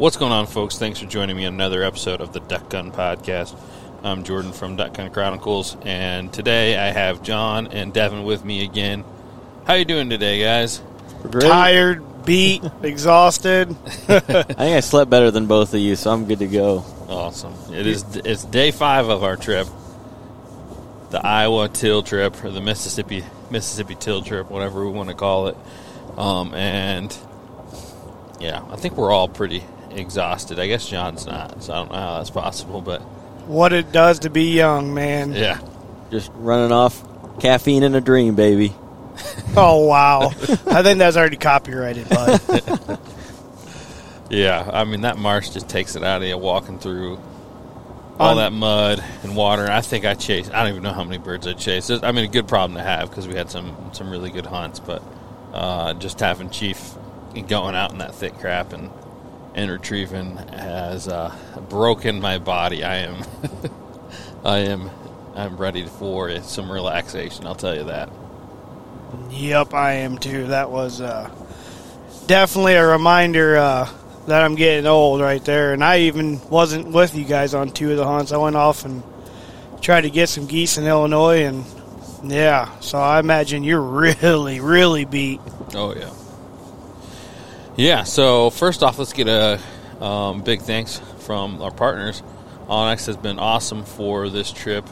What's going on, folks? Thanks for joining me on another episode of the Duck Gun Podcast. I'm Jordan from Duck Gun Chronicles, and today I have Jon and Devin with me again. How you doing today, guys? Great. Tired, beat, exhausted. I think I slept better than both of you, so I'm good to go. Awesome. It is. It's day five of our trip, the Iowa Teal trip or the Mississippi Mississippi Teal trip, whatever we want to call it. Um, and yeah, I think we're all pretty exhausted. I guess Jon's not, so I don't know how that's possible, but What it does to be young, man. yeah. Just running off caffeine in a dream, baby. Oh wow, I think that's already copyrighted, bud. Yeah, I mean that marsh just takes it out of you walking through all On- that mud and water. I think I chased. I don't even know how many birds I chased. I mean, a good problem to have because we had some some really good hunts. But uh, just having Chief going out in that thick crap and and retrieving has uh, broken my body. I am I am I'm ready for some relaxation. I'll tell you that. yep, I am too. That was uh, definitely a reminder uh, that I'm getting old right there. And I even wasn't with you guys on two of the hunts. I went off and tried to get some geese in Illinois, and yeah. So I imagine you're really, really beat. Oh yeah, yeah. So first off, let's get a um, big thanks from our partners. OnX has been awesome for this trip.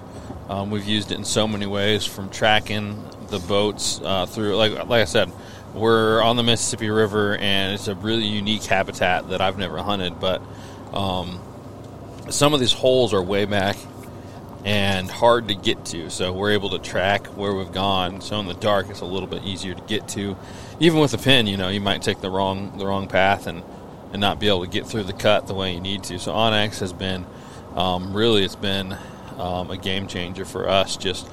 Um, we've used it in so many ways, from tracking the boats uh, through. Like like I said, we're on the Mississippi River, and it's a really unique habitat that I've never hunted. But um, some of these holes are way back and hard to get to. So we're able to track where we've gone. So in the dark, it's a little bit easier to get to. Even with a pin, you know, you might take the wrong the wrong path and and not be able to get through the cut the way you need to. So OnX has been um, really it's been um, a game changer for us just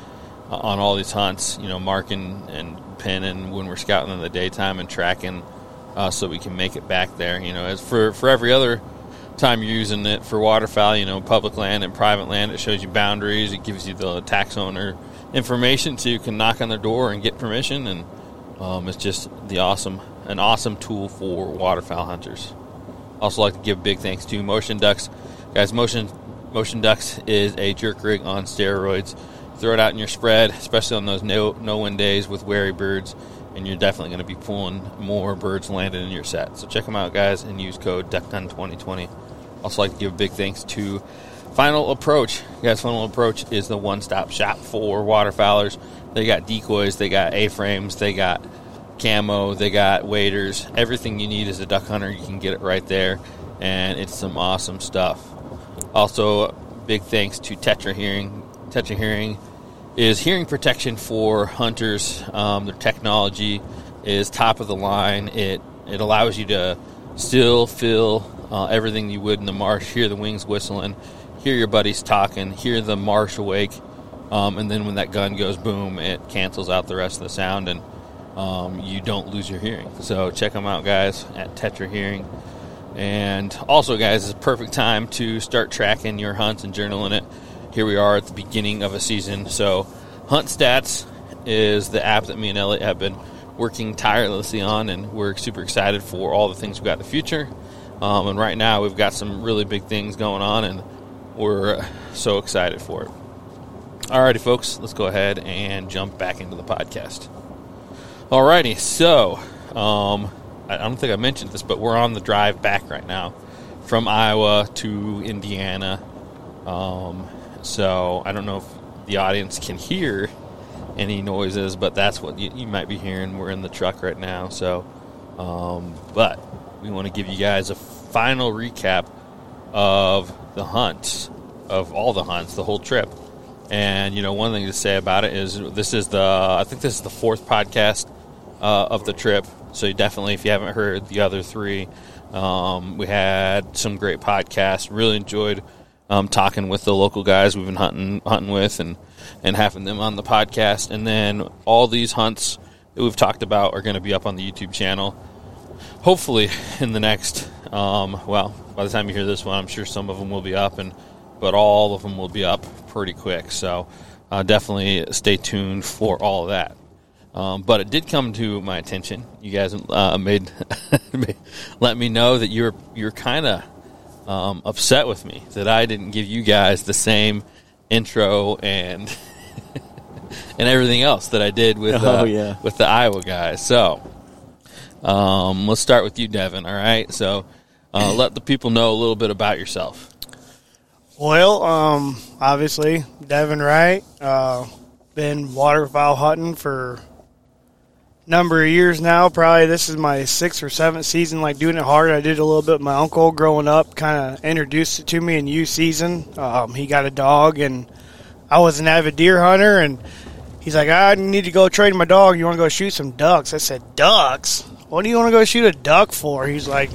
uh, on all these hunts. You know, marking and pinning when we're scouting in the daytime and tracking uh, so we can make it back there. You know, as for for every other time you're using it for waterfowl, you know, public land and private land, it shows you boundaries. It gives you the tax owner information so you can knock on their door and get permission. And um, it's just the awesome, an awesome tool for waterfowl hunters. Also, like to give big thanks to Motion Ducks, guys. Motion Motion Ducks is a jerk rig on steroids. Throw it out in your spread, especially on those no no win days with wary birds, and you're definitely going to be pulling more birds landed in your set. So check them out, guys, and use code duckgun2020. Also, like to give a big thanks to Final Approach. Guys, Final Approach is the one-stop shop for waterfowlers. They got decoys, they got A-frames, they got camo, they got waders. Everything you need as a duck hunter, you can get it right there, and it's some awesome stuff. Also, big thanks to Tetra Hearing. Tetra Hearing is hearing protection for hunters. Um, their technology is top of the line. It it allows you to still feel uh, everything you would in the marsh. Hear the wings whistling, hear your buddies talking, hear the marsh awake, um, and then when that gun goes boom, it cancels out the rest of the sound and um, you don't lose your hearing. So check them out, guys, at Tetra Hearing. And also, guys, it's a perfect time to start tracking your hunts and journaling it. Here we are at the beginning of a season. So, Hunt Stats is the app that me and Elliot have been working tirelessly on, and we're super excited for all the things we've got in the future. Um, and right now, we've got some really big things going on, and we're so excited for it. Alrighty, folks, let's go ahead and jump back into the podcast. Alrighty, so um, I don't think I mentioned this, but we're on the drive back right now from Iowa to Indiana. Um, so I don't know if the audience can hear any noises, but that's what you, you might be hearing. We're in the truck right now, so um, but we want to give you guys a final recap of the hunts, of all the hunts, the whole trip. And you know, one thing to say about it is this is the I think this is the fourth podcast uh, of the trip. So you definitely, if you haven't heard the other three, um, we had some great podcasts. Really enjoyed um, talking with the local guys we've been hunting hunting with, and and having them on the podcast. And then all these hunts that we've talked about are going to be up on the YouTube channel. Hopefully, in the next, um, well, by the time you hear this one, I'm sure some of them will be up, and but all of them will be up pretty quick. So uh, definitely stay tuned for all of that. Um, but it did come to my attention. You guys uh, made let me know that you're you're kind of um, upset with me that I didn't give you guys the same intro and and everything else that I did with Oh, uh, yeah. with the Iowa guys. So um, let's start with you, Devin. All right. So uh, let the people know a little bit about yourself. Well, um, obviously, Devin Wright. Uh, been waterfowl hunting for a number of years now. Probably this is my sixth or seventh season, like doing it hard. I did a little bit my uncle growing up, kind of introduced it to me in youth season. Um, he got a dog, and I was an avid deer hunter, and he's like, I need to go train my dog. You want to go shoot some ducks? I said, Ducks? What do you want to go shoot a duck for? He's like,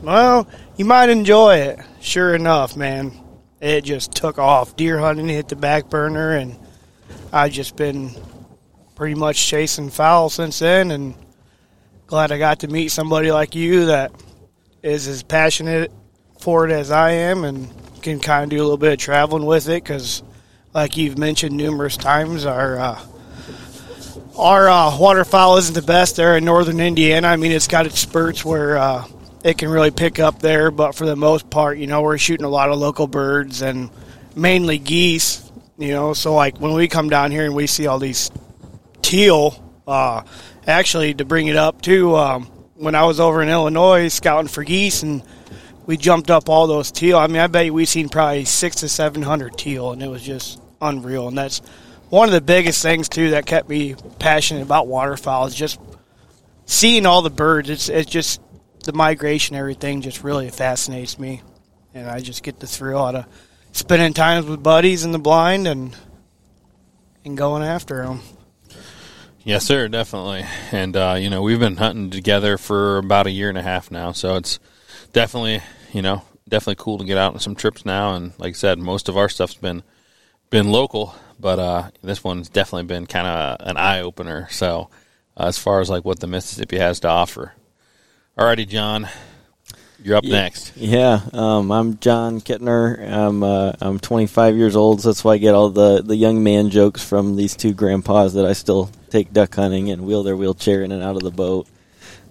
Well, you might enjoy it. Sure enough, man, it just took off. Deer hunting hit the back burner, and I've just been pretty much chasing fowl since then. And glad I got to meet somebody like you that is as passionate for it as I am, and can kind of do a little bit of traveling with it. Because, like you've mentioned numerous times, our uh, our uh, waterfowl isn't the best there in northern Indiana. I mean, it's got its spurts where uh, it can really pick up there, but for the most part, you know, we're shooting a lot of local birds and mainly geese. You know, so like when we come down here and we see all these teal, uh, actually to bring it up too, um, when I was over in Illinois scouting for geese and we jumped up all those teal. I mean, I bet we seen probably six to seven hundred teal, and it was just unreal. And that's one of the biggest things too that kept me passionate about waterfowl is just seeing all the birds. It's it's just the migration, everything just really fascinates me, and I just get the thrill out of spending times with buddies in the blind and and going after them. Yes, sir, definitely. And uh, you know, we've been hunting together for about a year and a half now, so it's definitely, you know, definitely cool to get out on some trips now. And like I said, most of our stuff's been been local, but uh, this one's definitely been kind of an eye opener. So, uh, as far as like what the Mississippi has to offer. Alrighty, Jon, you're up Yeah. next. Yeah, um, I'm Jon Kittner. I'm uh, I'm 25 years old, so that's why I get all the, the young man jokes from these two grandpas that I still take duck hunting and wheel their wheelchair in and out of the boat.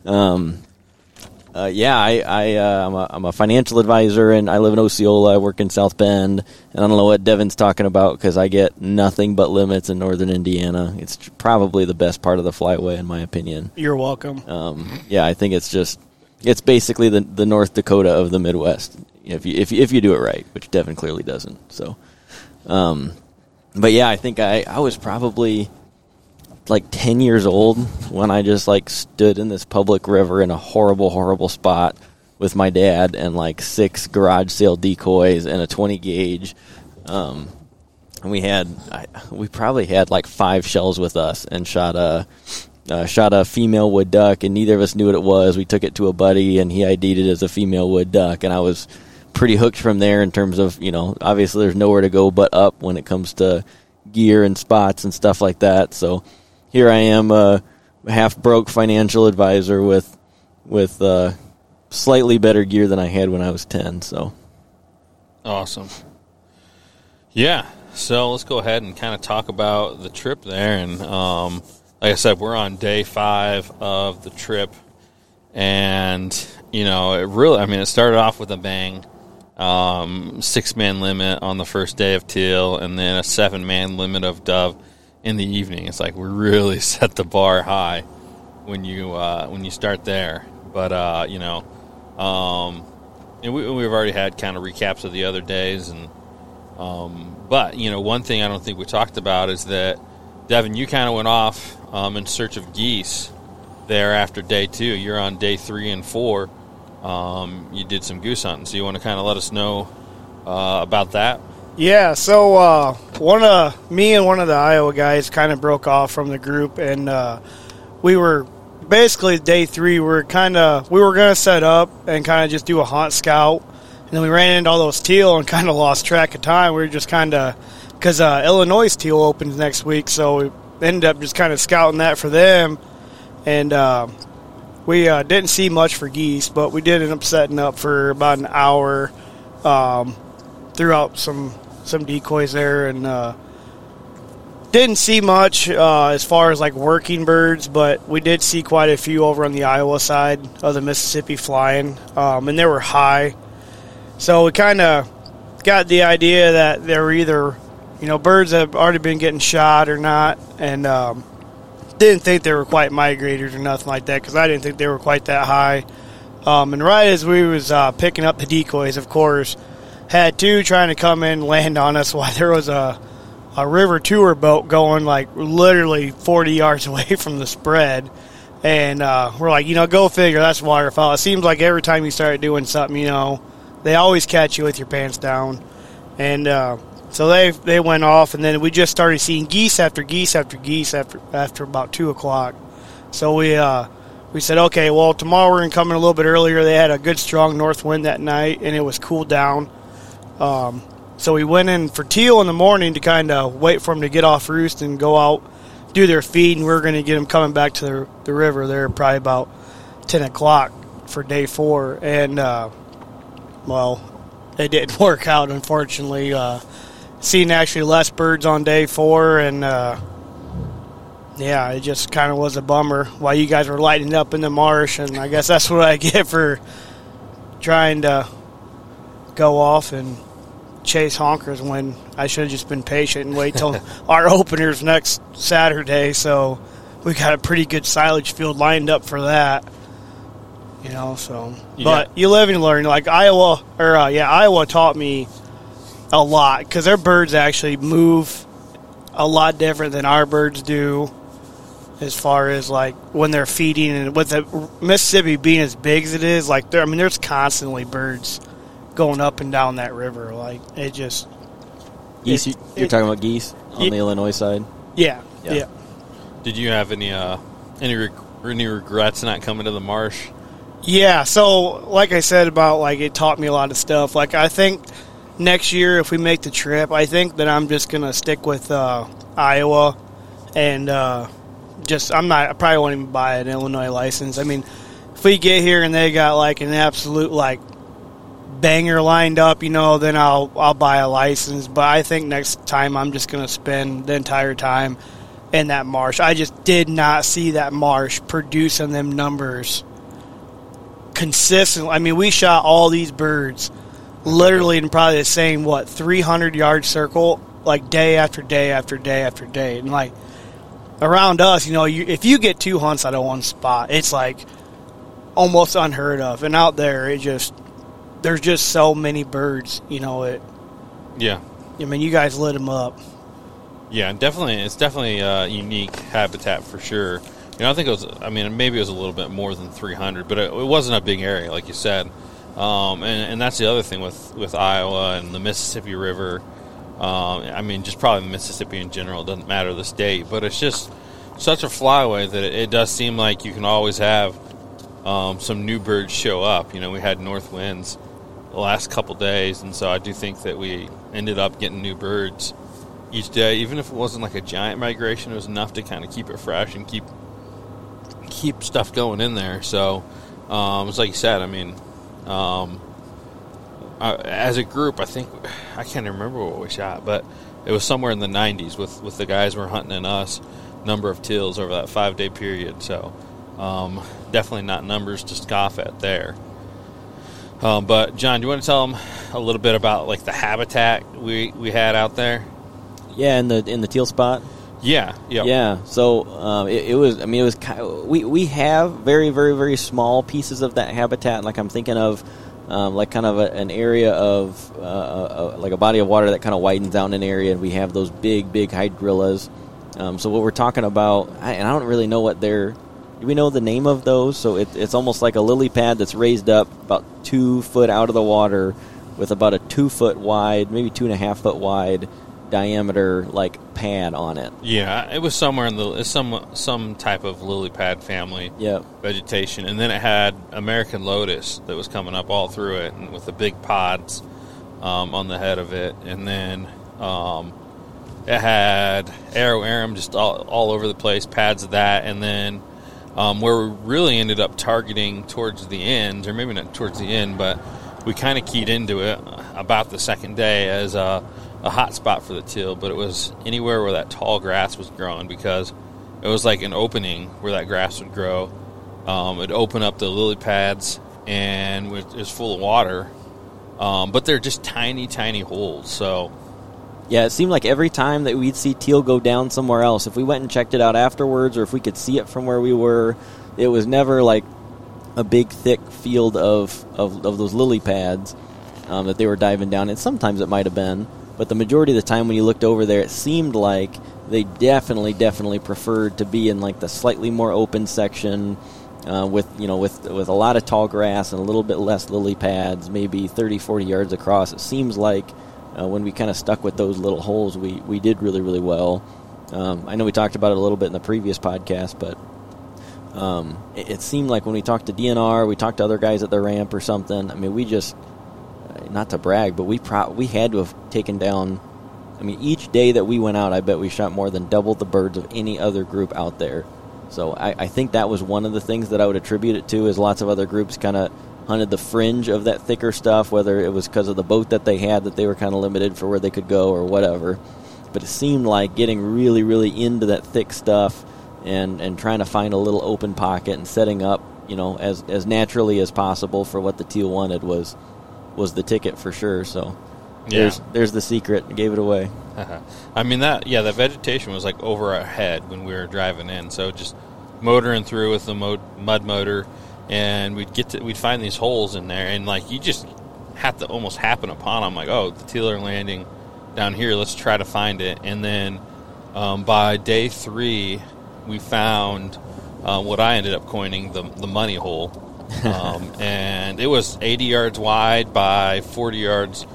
Um, uh, yeah, I, I uh, I'm, a, I'm a financial advisor and I live in Osceola. I work in South Bend, and I don't know what Devin's talking about because I get nothing but limits in northern Indiana. It's tr- probably the best part of the flyway, in my opinion. You're welcome. Um, yeah, I think it's just it's basically the the North Dakota of the Midwest if you if you, if you do it right, which Devin clearly doesn't. So, um, but yeah, I think I I was probably like 10 years old when I just like stood in this public river in a horrible horrible spot with my dad and like six garage sale decoys and a 20 gauge. Um, and we had I, we probably had like five shells with us and shot a uh, shot a female wood duck and neither of us knew what it was. We took it to a buddy and he ID'd it as a female wood duck and I was pretty hooked from there in terms of you know obviously there's nowhere to go but up when it comes to gear and spots and stuff like that. So here I am a half broke financial advisor with with uh, slightly better gear than I had when I was 10 so Awesome. Yeah. So let's go ahead and kind of talk about the trip there. And um, like I said, we're on day five of the trip. And, you know, it really, I mean, it started off with a bang. Um, six man limit on the first day of teal, and then a seven man limit of dove in the evening. It's like we really set the bar high when you uh, when you start there. But uh, you know, um, and we, we've already had kind of recaps of the other days, and um, but you know, one thing I don't think we talked about is that Devin, you kind of went off um, in search of geese there after day two. You're on day three and four. Um, you did some goose hunting, so you want to kind of let us know uh, about that? Yeah, so uh, one of me and one of the Iowa guys kind of broke off from the group, and uh, we were basically day three. We were kind of we were gonna set up and kind of just do a hunt scout, and then we ran into all those teal and kind of lost track of time. We were just kind of because uh, Illinois teal opens next week, so we ended up just kind of scouting that for them, and uh, we uh, didn't see much for geese, but we did end up setting up for about an hour. Um, some some decoys there and uh, didn't see much uh, as far as like working birds, but we did see quite a few over on the Iowa side of the Mississippi flying, um, and they were high. So we kind of got the idea that they're either, you know, birds that have already been getting shot or not, and um, didn't think they were quite migrators or nothing like that because I didn't think they were quite that high. Um, and right as we was uh, picking up the decoys, of course, had two trying to come in land on us while there was a a river tour boat going like literally 40 yards away from the spread. And uh, we're like, you know, go figure. That's waterfowl. It seems like every time you start doing something, you know, they always catch you with your pants down. And uh, so they they went off, and then we just started seeing geese after geese after geese after after about two o'clock. So we uh, we said, okay, well tomorrow we're gonna come in a little bit earlier. They had a good strong north wind that night, and it was cooled down. Um, so we went in for teal in the morning to kind of wait for them to get off roost and go out, do their feed, and we are going to get them coming back to the, the river there probably about 10 o'clock for day four. And, uh, well, it didn't work out, unfortunately. Uh, seen actually less birds on day four, and uh, yeah, it just kind of was a bummer while you guys were lighting up in the marsh, and I guess that's what I get for trying to go off and chase honkers when I should have just been patient and wait till our openers next Saturday. So we got a pretty good silage field lined up for that. You know, so but you live and learn. Like Iowa, or uh, yeah, Iowa taught me a lot because their birds actually move a lot different than our birds do. As far as like when they're feeding and with the Mississippi being as big as it is, like there, I mean, there's constantly birds going up and down that river. Like it just geese. It, you're it, talking about geese on it, the Illinois side. Yeah, yeah, yeah. Did you have any uh, any reg- any regrets not coming to the marsh? Yeah. So, like I said about like it taught me a lot of stuff. Like I think next year if we make the trip, I think that I'm just gonna stick with uh, Iowa and uh, just I'm not. I probably won't even buy an Illinois license. I mean, if we get here and they got like an absolute like banger lined up, you know, then I'll I'll buy a license. But I think next time I'm just gonna spend the entire time in that marsh. I just did not see that marsh producing them numbers consistently. I mean, we shot all these birds literally in probably the same what 300 yard circle, like day after day after day after day, and like around us, you know, you, if you get two hunts out of one spot, it's like almost unheard of. And out there, it just there's just so many birds. You know it. Yeah. I mean, you guys lit them up. Yeah, definitely. It's definitely a unique habitat for sure. You know, I think it was. I mean, maybe it was a little bit more than 300, but it, it wasn't a big area, like you said. Um, and, and, that's the other thing with, with Iowa and the Mississippi River. Um, I mean, just probably Mississippi in general. It doesn't matter the state, but it's just such a flyway that it, it does seem like you can always have um, some new birds show up. You know, we had north winds the last couple days, and so I do think that we ended up getting new birds each day. Even if it wasn't like a giant migration, it was enough to kind of keep it fresh and keep keep stuff going in there. So um, it's like you said. I mean, um, I, as a group, I think I can't remember what we shot, but it was somewhere in the 90s with with the guys were hunting and us number of teals over that five day period. So um, definitely not numbers to scoff at there. Um, but Jon, do you want to tell them a little bit about like the habitat we, we had out there? Yeah, in the in the teal spot. Yeah, yeah, yeah. So um, it, it, was. I mean, it was. Kind of, we we have very very very small pieces of that habitat. Like I'm thinking of, um, like kind of a, an area of uh, a, uh, uh, like a body of water that kind of widens out an area, and we have those big big hydrillas. Um, so what we're talking about, I, and I don't really know what they're do we know the name of those? So it, it's almost like a lily pad that's raised up about two foot out of the water with about a two foot wide, maybe two and a half foot wide diameter like pad on it. Yeah, it was somewhere in the some some type of lily pad family. Yep. vegetation, and then it had American lotus that was coming up all through it, and with the big pods um, on the head of it, and then um, it had arrow arum just all, all over the place, pads of that, and then um, where we really ended up targeting towards the end, or maybe not towards the end, but we kind of keyed into it about the second day as uh, a hot spot for the teal, but it was anywhere where that tall grass was growing because it was like an opening where that grass would grow. Um, it'd open up the lily pads and it was full of water, um, but they're just tiny, tiny holes. So Yeah, it seemed like every time that we'd see teal go down somewhere else, if we went and checked it out afterwards, or if we could see it from where we were, it was never like a big, thick field of of, of those lily pads um, that they were diving down. And sometimes it might have been, but the majority of the time when you looked over there, it seemed like they definitely, definitely preferred to be in like the slightly more open section. Uh, with you know with with a lot of tall grass and a little bit less lily pads, maybe 30, 40 yards across. It seems like uh, when we kind of stuck with those little holes, we, we did really, really well. Um, I know we talked about it a little bit in the previous podcast, but um, it, it, seemed like when we talked to DNR, we talked to other guys at the ramp or something. I mean, we just, uh, not to brag, but we pro- we had to have taken down. I mean, each day that we went out, I bet we shot more than double the birds of any other group out there. So I, I think that was one of the things that I would attribute it to. Is lots of other groups kind of hunted the fringe of that thicker stuff, whether it was because of the boat that they had that they were kind of limited for where they could go or whatever. But it seemed like getting really, really into that thick stuff and, and trying to find a little open pocket and setting up, you know, as, as naturally as possible for what the teal wanted was was the ticket for sure. So Yeah. there's there's the secret. Gave it away. Uh-huh. I mean that yeah, the vegetation was like over our head when we were driving in. So just motoring through with the mo- mud motor, and we'd get to we'd find these holes in there, and like you just have to almost happen upon them. Like oh, the teal are landing down here. Let's try to find it. And then um, by day three, we found uh, what I ended up coining the the money hole, um, and it was 80 yards wide by 40 yards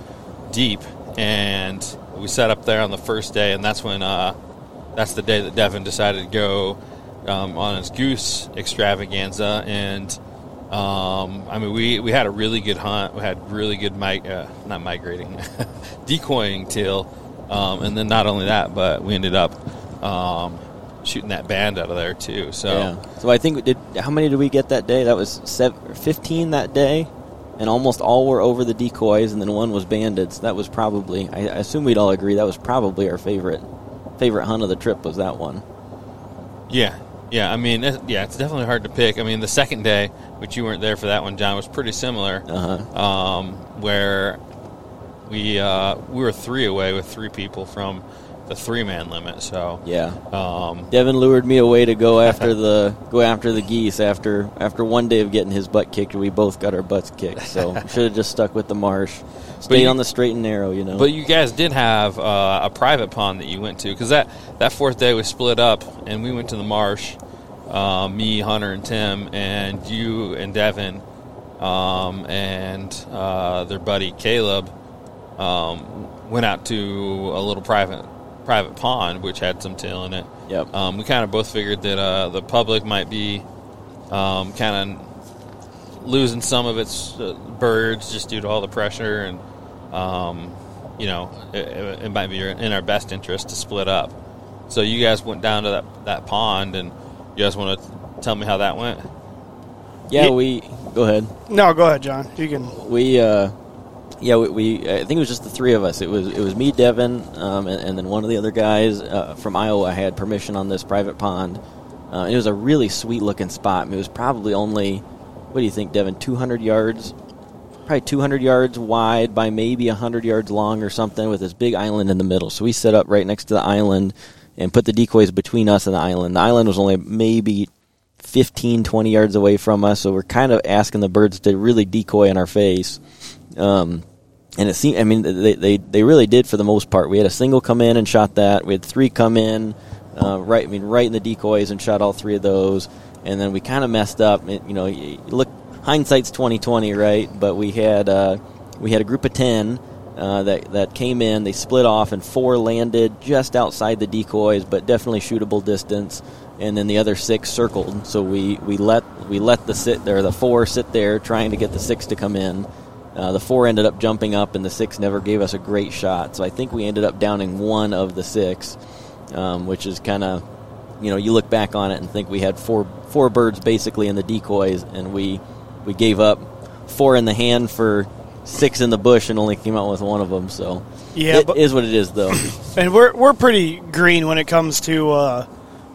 deep, and we set up there on the first day, and that's when uh, that's the day that Devin decided to go um, on his goose extravaganza, and um, I mean we we had a really good hunt. We had really good mi- uh, not migrating, decoying teal, um, and then not only that, but we ended up um, shooting that band out of there too. So Yeah. So I think did. How many did we get that day? That was seven, 15 that day, and almost all were over the decoys, and then one was bandits. That was probably. I, I assume we'd all agree that was probably our favorite favorite hunt of the trip was that one. Yeah, yeah. I mean, it, yeah, it's definitely hard to pick. I mean, the second day, which you weren't there for that one, Jon, was pretty similar. Uh-huh. Um, where we uh, we were three away with three people from the three man limit. So Yeah. um, Devin lured me away to go after the go after the geese after after one day of getting his butt kicked. We both got our butts kicked, so should have just stuck with the marsh, stayed you- on the straight and narrow. You know. But you guys did have uh, a private pond that you went to because that, that fourth day we split up and we went to the marsh. Uh, me, Hunter, and Tim, and you and Devin, um, and uh, their buddy Caleb um, went out to a little private private pond which had some teal in it. Yep. Um, we kind of both figured that uh, the public might be um, kind of losing some of its uh, birds just due to all the pressure, and um, you know, it, it it might be in our best interest to split up. So you guys went down to that, that pond, and you guys want to tell me how that went? yeah, Yeah. we go ahead. No, go ahead, Jon. You can. We, uh, yeah, we, we. I think it was just the three of us. It was it was me, Devin, um, and, and then one of the other guys uh, from Iowa had permission on this private pond. Uh, it was a really sweet looking spot. I mean, it was probably only, what do you think, Devin? Two hundred yards, probably two hundred yards wide by maybe hundred yards long or something, with this big island in the middle. So we set up right next to the island and put the decoys between us and the island. The island was only maybe 15, 20 yards away from us, so we're kind of asking the birds to really decoy in our face. Um, and it seemed, I mean, they, they, they really did for the most part. We had a single come in and shot that. We had three come in, uh, right, I mean, right in the decoys and shot all three of those. And then we kind of messed up. It, you know, you look, hindsight's twenty twenty, right? But we had uh, we had a group of ten uh, that that came in. They split off, and four landed just outside the decoys, but definitely shootable distance. And then the other six circled. So we, we let we let the sit there, the four sit there, trying to get the six to come in. Uh, the four ended up jumping up, and the six never gave us a great shot. So I think we ended up downing one of the six, um, which is kind of, you know, you look back on it and think we had four four birds basically in the decoys, and we we gave up four in the hand for six in the bush and only came out with one of them. So Yeah, it but- is what it is, though. And we're we're pretty green when it comes to uh,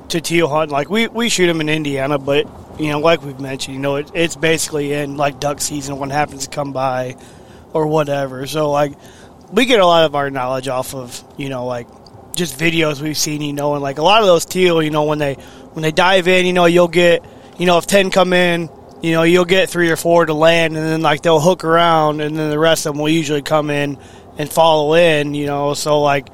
to teal hunting. Like we, we shoot them in Indiana, but you know, like we've mentioned, you know, it, it's basically in like duck season when happens to come by or whatever. So like we get a lot of our knowledge off of you know like just videos we've seen. You know, and like a lot of those teal, you know, when they when they dive in, you know, you'll get you know if ten come in. You know, you'll get three or four to land, and then like they'll hook around, and then the rest of them will usually come in and follow in. You know, so like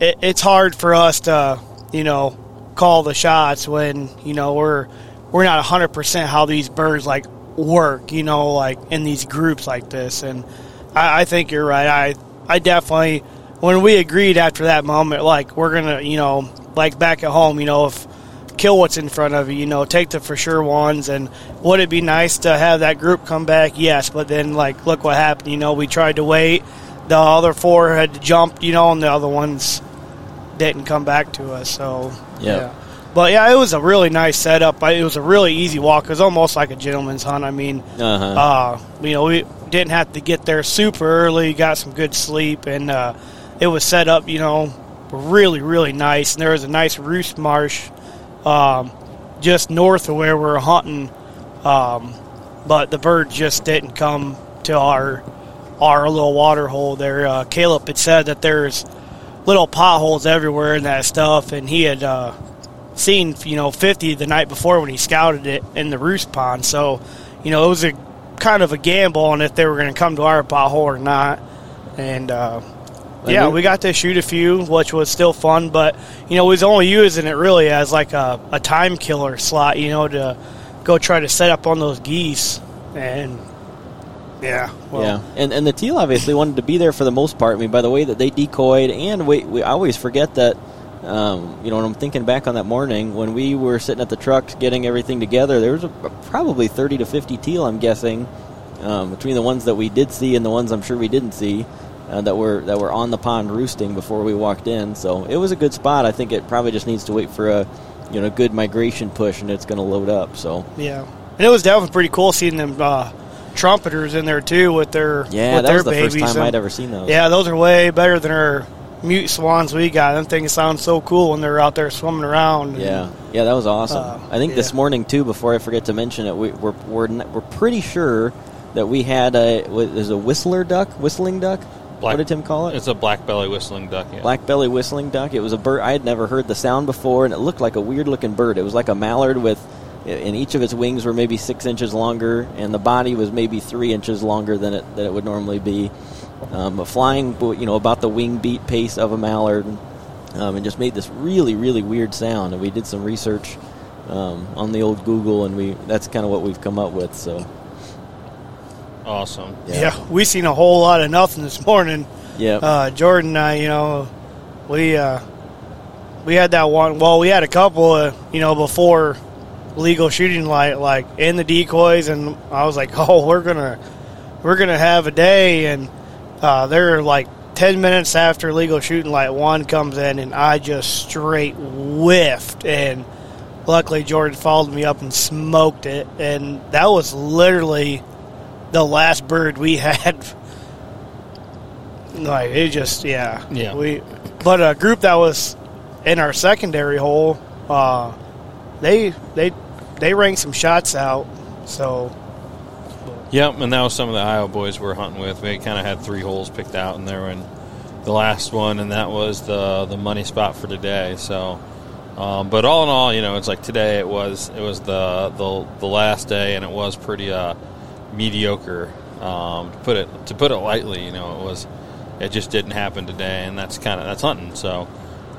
it, it's hard for us to, you know, call the shots when you know we're we're not hundred percent how these birds like work. You know, like in these groups like this, and I, I think you're right. I I definitely when we agreed after that moment, like we're gonna, you know, like back at home, you know, if kill what's in front of you, you know, take the for sure ones. And would it be nice to have that group come back? Yes, but then like look what happened. You know, we tried to wait. The other four had jumped, you know, and the other ones didn't come back to us. So Yeah. But yeah, it was a really nice setup. It was a really easy walk. It was almost like a gentleman's hunt. I mean, Uh-huh. uh, you know, we didn't have to get there super early. Got some good sleep, and uh, it was set up, you know, really, really nice. And there was a nice roost marsh um, just north of where we are hunting, um, but the bird just didn't come to our our little water hole there. Uh, Caleb had said that there's little potholes everywhere and that stuff, and he had uh, seen you know 50 the night before when he scouted it in the roost pond. So, you know, it was a kind of a gamble on if they were going to come to our pothole or not. And uh, yeah, we got to shoot a few, which was still fun. But you know, we was only using it really as like a, a time killer slot. You know, to go try to set up on those geese. And yeah, well, yeah, and and the teal obviously wanted to be there for the most part. I mean, by the way that they decoyed, and we, we always forget that. Um, you know, when I'm thinking back on that morning when we were sitting at the trucks getting everything together, there was a, probably 30 to 50 teal, I'm guessing, um, between the ones that we did see and the ones I'm sure we didn't see. Uh, that were that were on the pond roosting before we walked in, so it was a good spot. I think it probably just needs to wait for a, you know, good migration push, and it's going to load up. So Yeah, and it was definitely pretty cool seeing them uh, trumpeters in there too with their yeah, with that their was the babies. first time And- I'd ever seen those. Yeah, those are way better than our mute swans we got. Them things sound so cool when they're out there swimming around. Yeah, yeah, that was awesome. Uh, I think this morning too. Before I forget to mention it, we, we're we're n- we're pretty sure that we had a what is a whistler duck, whistling duck. what did Tim call it? It's a black belly whistling duck. Yeah. Black belly whistling duck. It was a bird I had never heard the sound before, and it looked like a weird looking bird. It was like a mallard with, and each of its wings were maybe six inches longer, and the body was maybe three inches longer than it than it would normally be. Um, flying, you know, about the wing beat pace of a mallard, um, and just made this really really weird sound. And we did some research um, on the old Google, and we that's kind of what we've come up with. So Awesome. yeah, we seen a whole lot of nothing this morning. yeah, Uh, Jordan and I, you know, we uh, we had that one. Well, we had a couple, of, you know, before legal shooting light, like in the decoys, and I was like, oh, we're gonna we're gonna have a day, and uh, they're like ten minutes after legal shooting light one comes in, and I just straight whiffed, and luckily Jordan followed me up and smoked it, and that was literally the last bird we had. Like it just yeah. Yeah. we but a group that was in our secondary hole uh they they they rang some shots out. So Yep, and that was some of the Iowa boys we were hunting with. We kind of had three holes picked out, and they were in the last one, and that was the the money spot for today. So, um, but all in all, you know, it's like today it was it was the the, the last day, and it was pretty uh, mediocre. Um, to put it to put it lightly, you know, it was it just didn't happen today, and that's kind of that's hunting. So,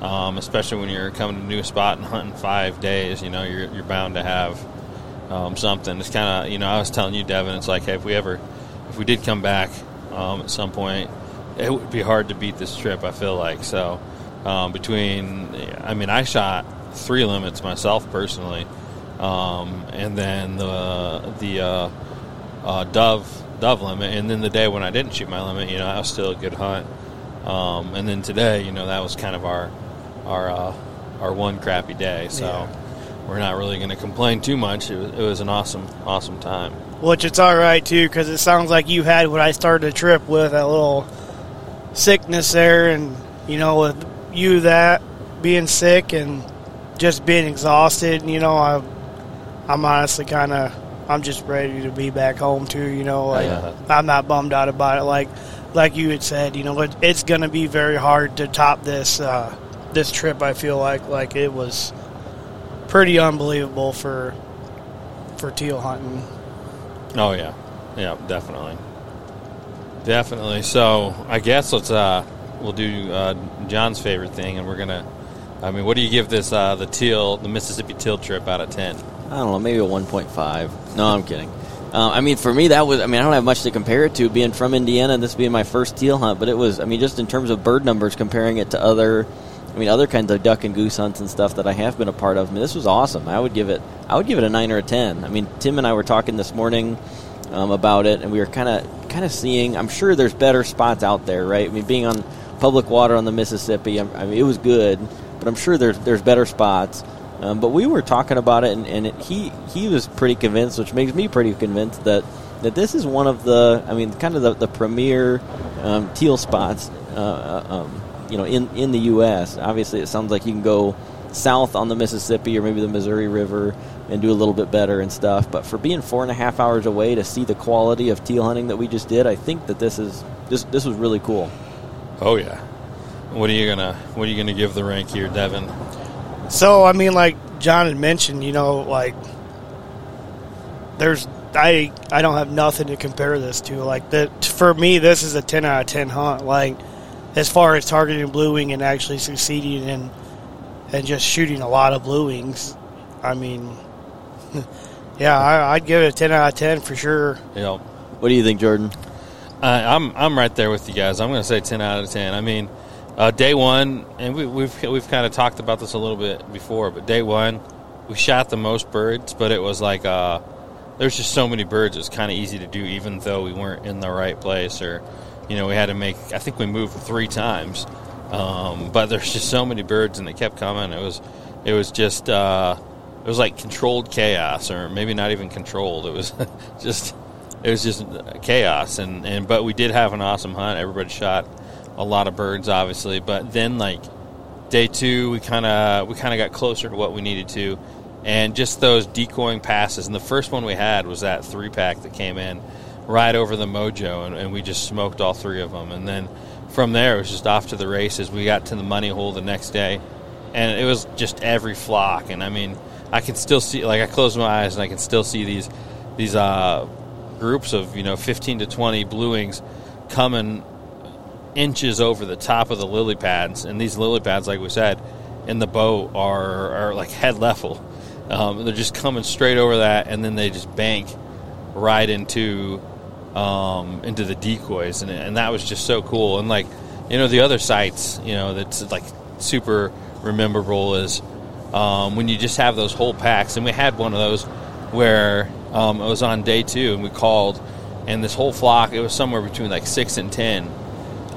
um, especially when you're coming to a new spot and hunting five days, you know, you're you're bound to have um, something. It's kind of you know I was telling you, Devin. It's like hey, if we ever if we did come back um, at some point, it would be hard to beat this trip. I feel like so um, between I mean I shot three limits myself personally, um, and then the the uh, uh, dove dove limit, and then the day when I didn't shoot my limit, you know, I was still a good hunt. Um, and then today, you know, that was kind of our our uh, our one crappy day. So Yeah. We're not really going to complain too much. It was, it was an awesome awesome time. which it's all right too because it sounds like you had what I started the trip with a little sickness there, and you know with you that being sick and just being exhausted, you know I I'm honestly kind of I'm just ready to be back home too. You know, like Yeah. I'm not bummed out about it. Like like you had said, you know, it, it's going to be very hard to top this uh, this trip. I feel like like it was pretty unbelievable for for teal hunting. Oh yeah, yeah, definitely, definitely. So I guess let's uh, we'll do uh, Jon's favorite thing, and we're gonna. I mean, what do you give this uh, the teal, the Mississippi teal trip out of ten? I don't know, maybe a 1.5. No, I'm kidding. Uh, I mean, for me, that was. I mean, I don't have much to compare it to, being from Indiana this being my first teal hunt. But it was. I mean, just in terms of bird numbers, comparing it to other. I mean, other kinds of duck and goose hunts and stuff that I have been a part of. I mean, this was awesome. I would give it. I would give it a nine or a ten. I mean, Tim and I were talking this morning um, about it, and we were kind of kind of seeing. I'm sure there's better spots out there, right? I mean, being on public water on the Mississippi, I I mean, it was good, but I'm sure there's there's better spots. Um, but we were talking about it, and, and it, he he was pretty convinced, which makes me pretty convinced that that this is one of the, I mean, kind of the, the premier um, teal spots, uh, um, you know, in in the U.S. Obviously, it sounds like you can go south on the Mississippi or maybe the Missouri River and do a little bit better and stuff. But for being four and a half hours away to see the quality of teal hunting that we just did, I think that this is this this was really cool. Oh yeah. What are you gonna What are you gonna give the rank here, Devin? So I mean, like Jon had mentioned, you know, like there's I I don't have nothing to compare this to. Like that for me, this is a ten out of ten hunt. Like as far as targeting blue wing and actually succeeding in and just shooting a lot of blue wings. I mean, yeah, I, I'd give it a ten out of ten for sure. You know, What do you think, Jordan? I, I'm I'm right there with you guys. I'm going to say ten out of ten. I mean, uh, day one, and we, we've we've kind of talked about this a little bit before, but day one, we shot the most birds, but it was like uh, there's just so many birds. It was kind of easy to do, even though we weren't in the right place, or you know, we had to make. I think we moved three times, um, but there's just so many birds, and they kept coming. It was it was just. Uh, it was like controlled chaos, or maybe not even controlled. It was just it was just chaos, and, and but we did have an awesome hunt. Everybody shot a lot of birds, obviously, but then like day two, we kind of we kind of got closer to what we needed to, and just those decoying passes. And the first one we had was that three pack that came in right over the mojo, and, and we just smoked all three of them. And then from there, it was just off to the races. We got to the money hole the next day, and it was just every flock. And I mean, I can still see, like, I close my eyes and I can still see these these uh, groups of you know 15 to 20 blue wings coming inches over the top of the lily pads, and these lily pads, like we said, in the boat are are like head level. Um, they're just coming straight over that, and then they just bank right into um, into the decoys, and and that was just so cool. And like you know, the other sites, you know, that's like super rememberable is um, when you just have those whole packs. And we had one of those where um, it was on day two, and we called, and this whole flock, it was somewhere between like six and ten,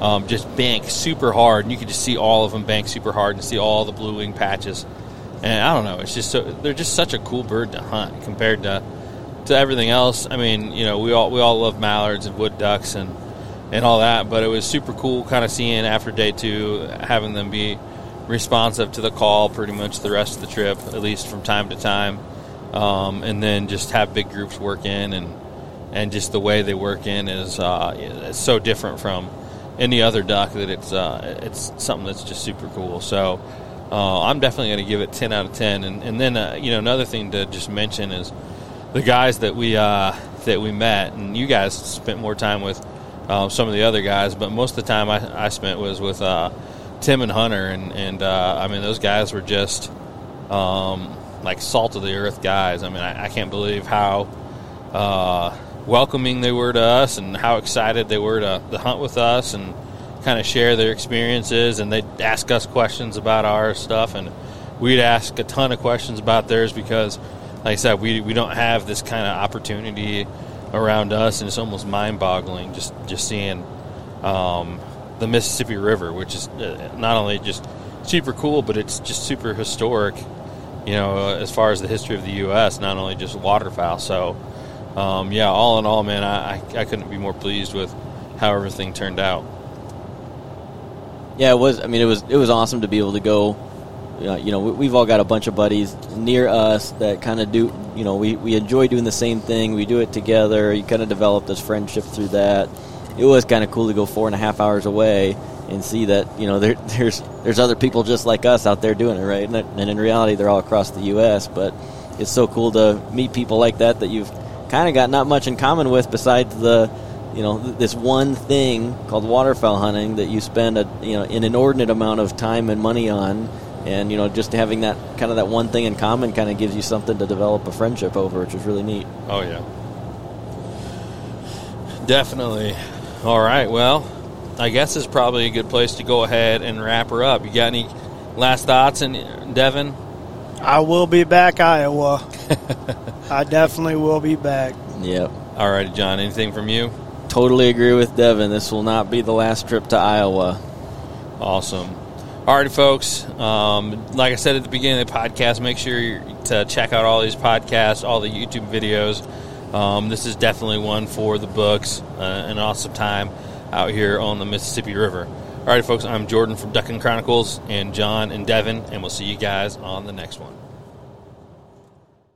um, just bank super hard, and you could just see all of them bank super hard and see all the blue wing patches. And I don't know, it's just so they're just such a cool bird to hunt compared to to everything else. I mean, you know, we all we all love mallards and wood ducks and and all that, but it was super cool kind of seeing after day two having them be responsive to the call pretty much the rest of the trip, at least from time to time, um, and then just have big groups work in and and just the way they work in is uh, it's so different from any other duck that it's uh, it's something that's just super cool. So uh, I'm definitely going to give it 10 out of 10. And, and then uh, you know another thing to just mention is the guys that we uh, that we met, and you guys spent more time with uh, some of the other guys, but most of the time I, I spent was with uh, Tim and Hunter, and and uh, I mean those guys were just um, like salt of the earth guys. I mean I, I can't believe how uh, welcoming they were to us and how excited they were to, to hunt with us and kind of share their experiences and they'd ask us questions about our stuff and we'd ask a ton of questions about theirs because like I said we, we don't have this kind of opportunity around us and it's almost mind-boggling just just seeing um, the Mississippi River which is uh, not only just super cool but it's just super historic you know as far as the history of the US not only just waterfowl so um, yeah, all in all, man, I, I, I couldn't be more pleased with how everything turned out. Yeah, it was. I mean, it was it was awesome to be able to go. Uh, you know, we, we've all got a bunch of buddies near us that kind of do. You know, we, we enjoy doing the same thing. We do it together. You kind of develop this friendship through that. It was kind of cool to go four and a half hours away and see that you know there, there's there's other people just like us out there doing it, right? And, and in reality, they're all across the U.S. But it's so cool to meet people like that that you've kind of got not much in common with besides the you know this one thing called waterfowl hunting that you spend a you know an inordinate amount of time and money on and you know just having that kind of that one thing in common kind of gives you something to develop a friendship over which is really neat Oh yeah, definitely. All right, well, I guess it's probably a good place to go ahead and wrap her up. You got any last thoughts, and Devin? I will be back, Iowa. I definitely will be back. yep All right, Jon. Anything from you? totally agree with devin this will not be the last trip to iowa Awesome. Alrighty, folks. Um, like I said at the beginning of the podcast, make sure to check out all these podcasts, all the YouTube videos. Um, this is definitely one for the books. Uh, an awesome time out here on the Mississippi River. All right, folks. I'm Jordan from Duck Gun Chronicles, and Jon and Devin, and we'll see you guys on the next one.